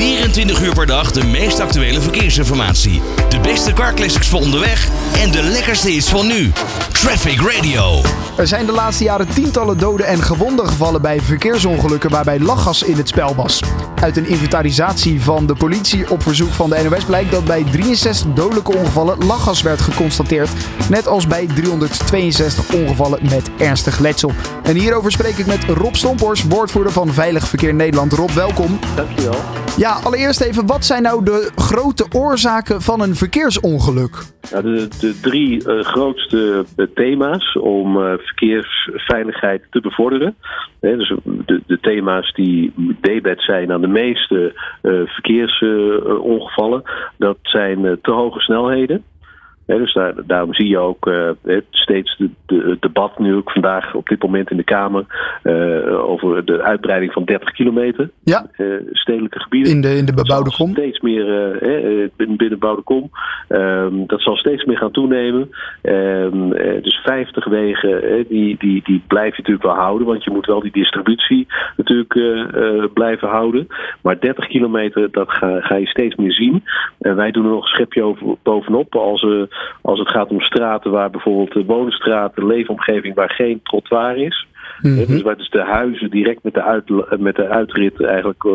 24 uur per dag de meest actuele verkeersinformatie. De beste carclassics voor onderweg en de lekkerste hits van nu. Traffic Radio. Er zijn de laatste jaren tientallen doden en gewonden gevallen bij verkeersongelukken waarbij lachgas in het spel was. Uit een inventarisatie van de politie op verzoek van de NOS blijkt dat bij 63 dodelijke ongevallen lachgas werd geconstateerd. Net als bij 362 ongevallen met ernstig letsel. En hierover spreek ik met Rob Stomphorst, woordvoerder van Veilig Verkeer Nederland. Rob, welkom. Dankjewel. Ja, allereerst even, wat zijn nou de grote oorzaken van een verkeersongeluk? De, de drie uh, grootste thema's om uh, verkeersveiligheid te bevorderen. Dus de, de, thema's die debet zijn aan de meeste verkeersongevallen, dat zijn te hoge snelheden. He, dus daar, daarom zie je ook uh, steeds de, de, het debat nu ook vandaag op dit moment in de Kamer uh, over de uitbreiding van 30 kilometer ja. uh, stedelijke gebieden. In de, in de bebouwde kom. Steeds meer binnen, binnen bebouwde kom. Um, dat zal steeds meer gaan toenemen. Um, dus 50 wegen, die, die, die blijf je natuurlijk wel houden, want je moet wel die distributie natuurlijk blijven houden. Maar 30 kilometer, dat ga, ga je steeds meer zien. En wij doen er nog een schepje over, bovenop als als het gaat om straten waar bijvoorbeeld de woonstraten, leefomgeving waar geen trottoir is. Dus waar dus de huizen direct met de, uit, met de uitrit eigenlijk uh,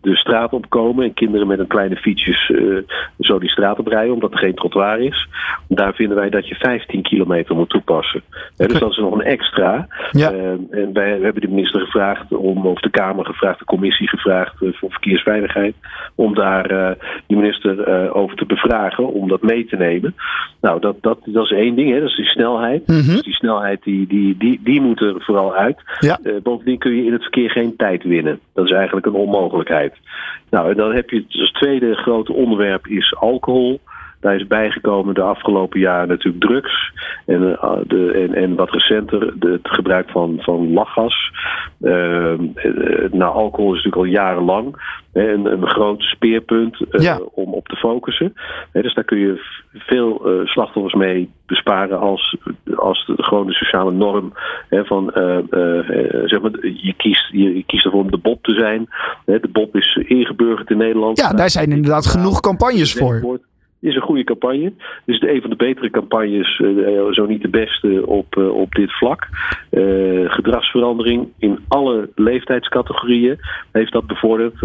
de straat opkomen. En kinderen met een kleine fietsjes uh, zo die straat oprijden, omdat er geen trottoir is. Daar vinden wij dat je 15 kilometer moet toepassen. Okay. Dus dat is nog een extra. Ja. Uh, en wij hebben de minister gevraagd, om, of de Kamer gevraagd, de commissie gevraagd voor verkeersveiligheid. Om daar de minister over te bevragen, om dat mee te nemen. Nou, dat, dat, dat is één ding, hè, dat is die snelheid. Mm-hmm. Dus die snelheid die, die, die, die moet er vooral uit. Ja. Uh, bovendien kun je in het verkeer geen tijd winnen. Dat is eigenlijk een onmogelijkheid. Nou, en dan heb je het tweede grote onderwerp is alcohol. Daar is bijgekomen de afgelopen jaren natuurlijk drugs. En, uh, de, en, en wat recenter de, het gebruik van, van lachgas. Uh, nou, alcohol is natuurlijk al jarenlang een, een groot speerpunt ja. om op te focussen. dus daar kun je veel slachtoffers mee besparen als, als de, gewoon de sociale norm hè, van zeg maar, je kiest, je, je, kiest ervoor om de Bob te zijn. de Bob is ingeburgerd in Nederland. Ja, daar zijn inderdaad genoeg campagnes voor is een goede campagne. Het is een van de betere campagnes, uh, zo niet de beste, op, uh, op dit vlak. Uh, gedragsverandering in alle leeftijdscategorieën heeft dat bevorderd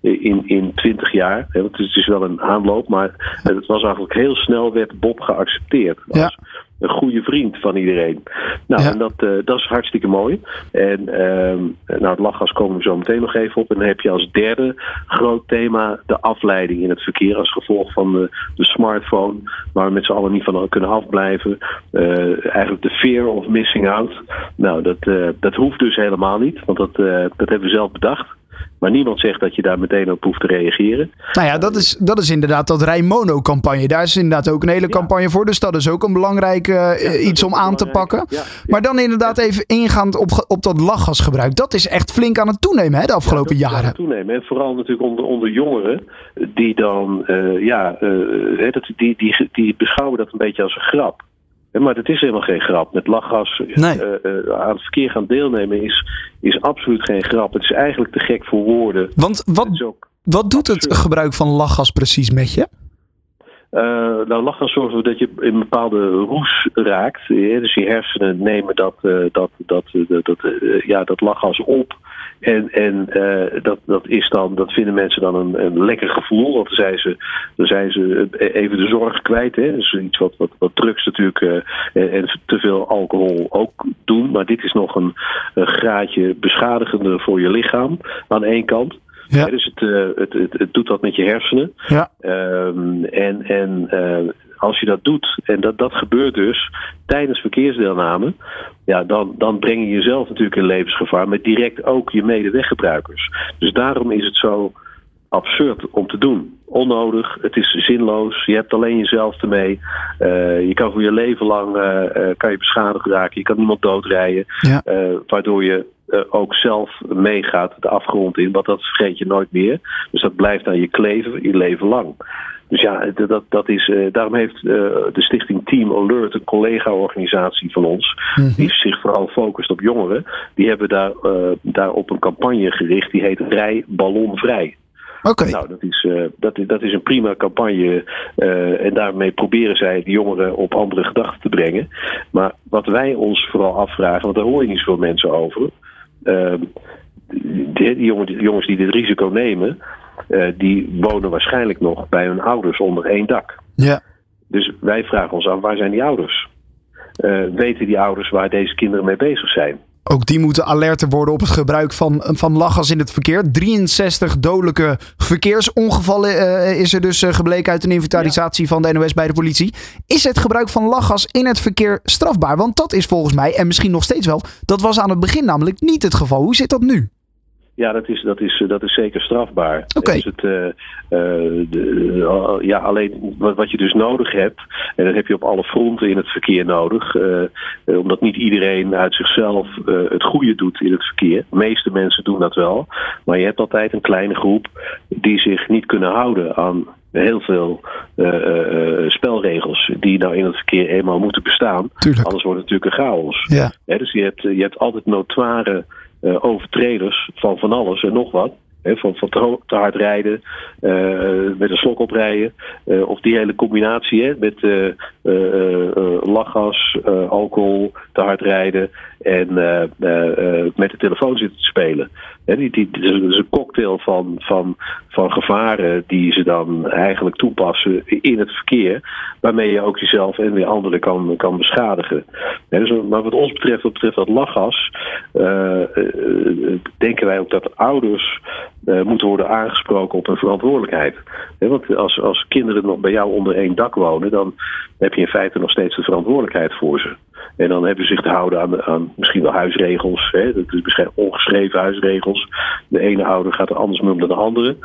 in, in 20 jaar. Het is, het is wel een aanloop, maar het was eigenlijk heel snel werd Bob geaccepteerd. Ja een goede vriend van iedereen. Nou, ja. en dat, uh, dat is hartstikke mooi. En uh, nou, het lachgas komen we zo meteen nog even op. En dan heb je als derde groot thema de afleiding in het verkeer als gevolg van de, de smartphone, waar we met z'n allen niet van kunnen afblijven. Uh, eigenlijk de fear of missing out. Nou, dat, dat hoeft dus helemaal niet, want dat, dat hebben we zelf bedacht. Maar niemand zegt dat je daar meteen op hoeft te reageren. Nou ja, dat is, dat is inderdaad dat Rijmono-campagne. Daar is inderdaad ook een hele campagne ja. voor. Dus dat is ook een belangrijk uh, ja, iets om aan te pakken. Ja, maar dan inderdaad even ingaand op, op dat lachgasgebruik. Dat is echt flink aan het toenemen hè, de afgelopen jaren. Aan het toenemen. En vooral natuurlijk onder, onder jongeren. Die dan, uh, ja, uh, dat, die, die, die beschouwen dat een beetje als een grap. Maar dat is helemaal geen grap. Met lachgas nee. uh, uh, aan het verkeer gaan deelnemen is, is absoluut geen grap. Het is eigenlijk te gek voor woorden. Want wat, wat doet het gebruik van lachgas precies met je? Uh, nou, lachgas zorgt ervoor dat je in bepaalde roes raakt. Dus je hersenen nemen dat, dat, dat, dat, dat ja, dat lachgas op. En, en uh, dat, dat, is dan, dat vinden mensen dan een, een lekker gevoel. Want dan zijn ze, dan zijn ze even de zorg kwijt. Hè. Is iets wat, wat, wat drugs natuurlijk uh, en te veel alcohol ook doen. Maar dit is nog een, een graadje beschadigender voor je lichaam aan één kant. Ja. Dus het, uh, het, het, het, doet wat met je hersenen. Ja. Um, en en uh, als je dat doet, en dat, dat gebeurt dus tijdens verkeersdeelname, ja, dan, dan breng je jezelf natuurlijk in levensgevaar, maar direct ook je medeweggebruikers. Dus daarom is het zo absurd om te doen. Onnodig, het is zinloos, je hebt alleen jezelf ermee. Uh, je kan voor je leven lang uh, uh, kan je beschadigd raken, je kan niemand doodrijden, ja. waardoor je uh, ook zelf meegaat de afgrond in, want dat vergeet je nooit meer. Dus dat blijft aan je kleven, je leven lang. Dus ja, dat, dat is, uh, daarom heeft uh, de stichting Team Alert, een collega-organisatie van ons, mm-hmm. die zich vooral focust op jongeren, die hebben daar, daarop een campagne gericht, die heet Rij Ballonvrij. Okay. Nou, dat is, dat, is, dat is een prima campagne. en daarmee proberen zij de jongeren op andere gedachten te brengen. Maar wat wij ons vooral afvragen, want daar hoor je niet zoveel mensen over. Die, jongens die dit risico nemen, die wonen waarschijnlijk nog bij hun ouders onder één dak. Ja. Dus wij vragen ons af, waar zijn die ouders? Uh, weten die ouders waar deze kinderen mee bezig zijn? Ook die moeten alerter worden op het gebruik van, van lachgas in het verkeer. 63 dodelijke verkeersongevallen uh, is er dus uh, gebleken uit een inventarisatie van de NOS bij de politie. Is het gebruik van lachgas in het verkeer strafbaar? Want dat is volgens mij, en misschien nog steeds wel, dat was aan het begin namelijk niet het geval. Hoe zit dat nu? Ja, dat is, dat is, dat is zeker strafbaar. Oké. Is het, uh, uh, ja, alleen wat, wat je dus nodig hebt, en dat heb je op alle fronten in het verkeer nodig, omdat niet iedereen uit zichzelf het goede doet in het verkeer. De meeste mensen doen dat wel, maar je hebt altijd een kleine groep die zich niet kunnen houden aan heel veel spelregels die nou in het verkeer eenmaal moeten bestaan. Tuurlijk. Anders wordt het natuurlijk een chaos. Ja. dus je hebt, je hebt altijd notoire uh, overtreders van van alles en nog wat. van, van te, hard rijden, uh, met een slok oprijden. Uh, of die hele combinatie met lachgas, alcohol, te hard rijden en met de telefoon zitten te spelen. die, die, dat is een cocktail van, van, van gevaren die ze dan eigenlijk toepassen in het verkeer. Waarmee je ook jezelf en weer anderen kan, kan beschadigen. dus, maar wat ons betreft, wat betreft dat lachgas, denken wij ook dat ouders moeten worden aangesproken op hun verantwoordelijkheid. want als, als kinderen nog bij jou onder één dak wonen, dan heb je in feite nog steeds de verantwoordelijkheid voor ze. En dan hebben ze zich te houden aan, aan misschien wel huisregels. Hè? Dat is misschien ongeschreven huisregels. De ene ouder gaat er anders mee om dan de andere.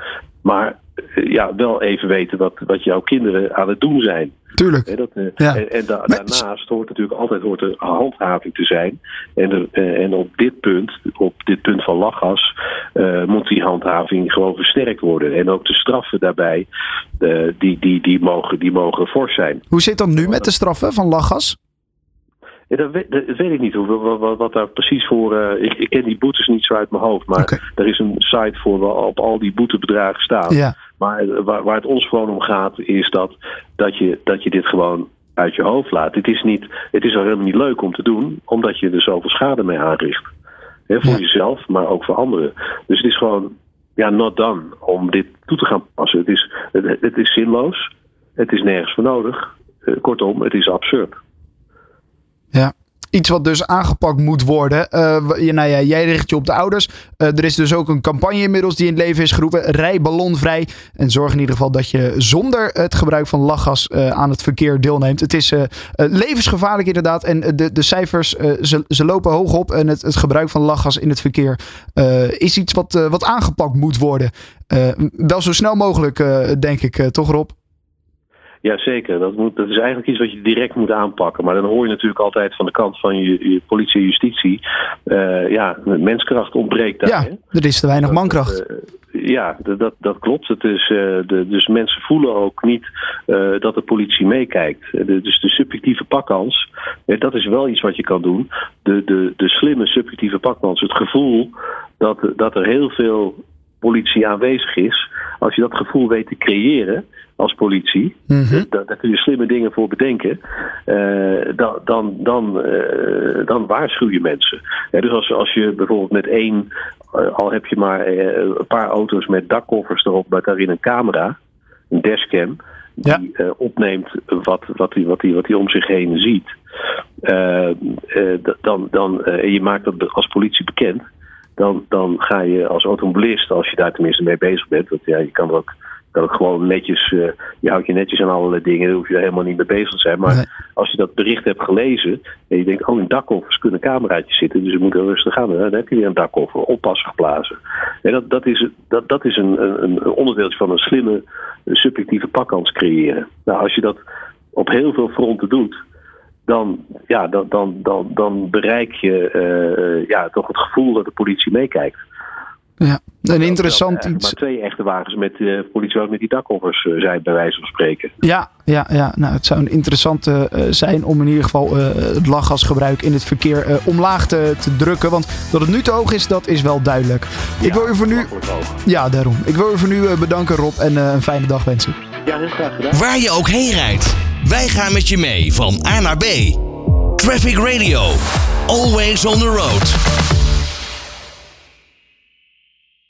Maar eh, ja, wel even weten wat, wat jouw kinderen aan het doen zijn. Tuurlijk. dat, ja. En, en daarnaast hoort natuurlijk altijd hoort er handhaving te zijn. En, er, eh, en op dit punt, op dit punt van lachgas, uh, moet die handhaving gewoon versterkt worden. En ook de straffen daarbij, uh, die, die, die, mogen, die mogen fors zijn. Hoe zit dat nu met de straffen van lachgas? Ja, dat, weet, dat, weet, ik niet wat, wat, wat daar precies voor. Uh, ik, ik, ken die boetes niet zo uit mijn hoofd. Maar okay. er is een site voor waarop al die boetebedragen staan. Ja. Maar eh, waar, waar, het ons gewoon om gaat, is dat, dat, je, dat je dit gewoon uit je hoofd laat. Het is, niet, het is al helemaal niet leuk om te doen, omdat je er zoveel schade mee aanricht. He, voor ja. jezelf, maar ook voor anderen. Dus het is gewoon ja, not done om dit toe te gaan passen. Het is, het, het is zinloos. Het is nergens voor nodig. Uh, kortom, het is absurd. Ja. Iets wat dus aangepakt moet worden. Uh, nou ja, jij richt je op de ouders. Uh, er is dus ook een campagne inmiddels die in het leven is geroepen. Rij ballonvrij. En zorg in ieder geval dat je zonder het gebruik van lachgas uh, aan het verkeer deelneemt. Het is levensgevaarlijk inderdaad. En de, de cijfers, ze, ze lopen hoog op. En het, het gebruik van lachgas in het verkeer is iets wat, wat aangepakt moet worden. wel zo snel mogelijk, denk ik, toch Rob? Jazeker, dat, moet, dat is eigenlijk iets wat je direct moet aanpakken. Maar dan hoor je natuurlijk altijd van de kant van je, je politie en justitie. Uh, ja, menskracht ontbreekt daar. Ja, hè? er is te weinig mankracht. Uh, ja, dat, dat klopt. Het is, uh, de, dus mensen voelen ook niet dat de politie meekijkt. De, dus de subjectieve pakkans, dat is wel iets wat je kan doen. De, de, de slimme subjectieve pakkans, het gevoel dat, dat er heel veel politie aanwezig is. Als je dat gevoel weet te creëren als politie, mm -hmm. daar, daar, kun je slimme dingen voor bedenken, uh, dan, dan, dan, uh, dan waarschuw je mensen. Ja, dus als, als je bijvoorbeeld met één, uh, al heb je maar een paar auto's met dakkoffers erop, met daarin een camera, een dashcam, die ja. opneemt wat, wat, hij, wat, hij, wat hij om zich heen ziet, dan, dan, je maakt dat als politie bekend, dan, dan ga je als automobilist, als je daar tenminste mee bezig bent, want ja, je kan er ook dat het gewoon netjes, uh, je houdt je netjes aan allerlei dingen, daar hoef je er helemaal niet mee bezig te zijn. Maar nee. als je dat bericht hebt gelezen en je denkt, oh in dakkoffers kunnen cameraatjes zitten, dus je moet er rustig gaan, dan heb je weer een dakkoffer, oppassen geblazen. En dat, dat is, dat, dat is een, een, een onderdeeltje van een slimme subjectieve pakkans creëren. Nou, als je dat op heel veel fronten doet, dan, ja, dan, dan, dan, dan bereik je uh, ja, toch het gevoel dat de politie meekijkt. Ja, een interessant Dat er iets. Maar twee echte wagens met uh, politiewagens met die dakkoffers uh, zijn, bij wijze van spreken. Ja, ja, ja. Nou, het zou een interessante uh, zijn om in ieder geval het lachgasgebruik in het verkeer omlaag te, te, drukken. Want dat het nu te hoog is, dat is wel duidelijk. Ja, ik wil u voor nu. Ja, daarom. Ik wil u voor nu bedanken, Rob, en een fijne dag wensen. Ja, heel graag gedaan. Waar je ook heen rijdt, wij gaan met je mee van A naar B. Traffic Radio. Always on the road.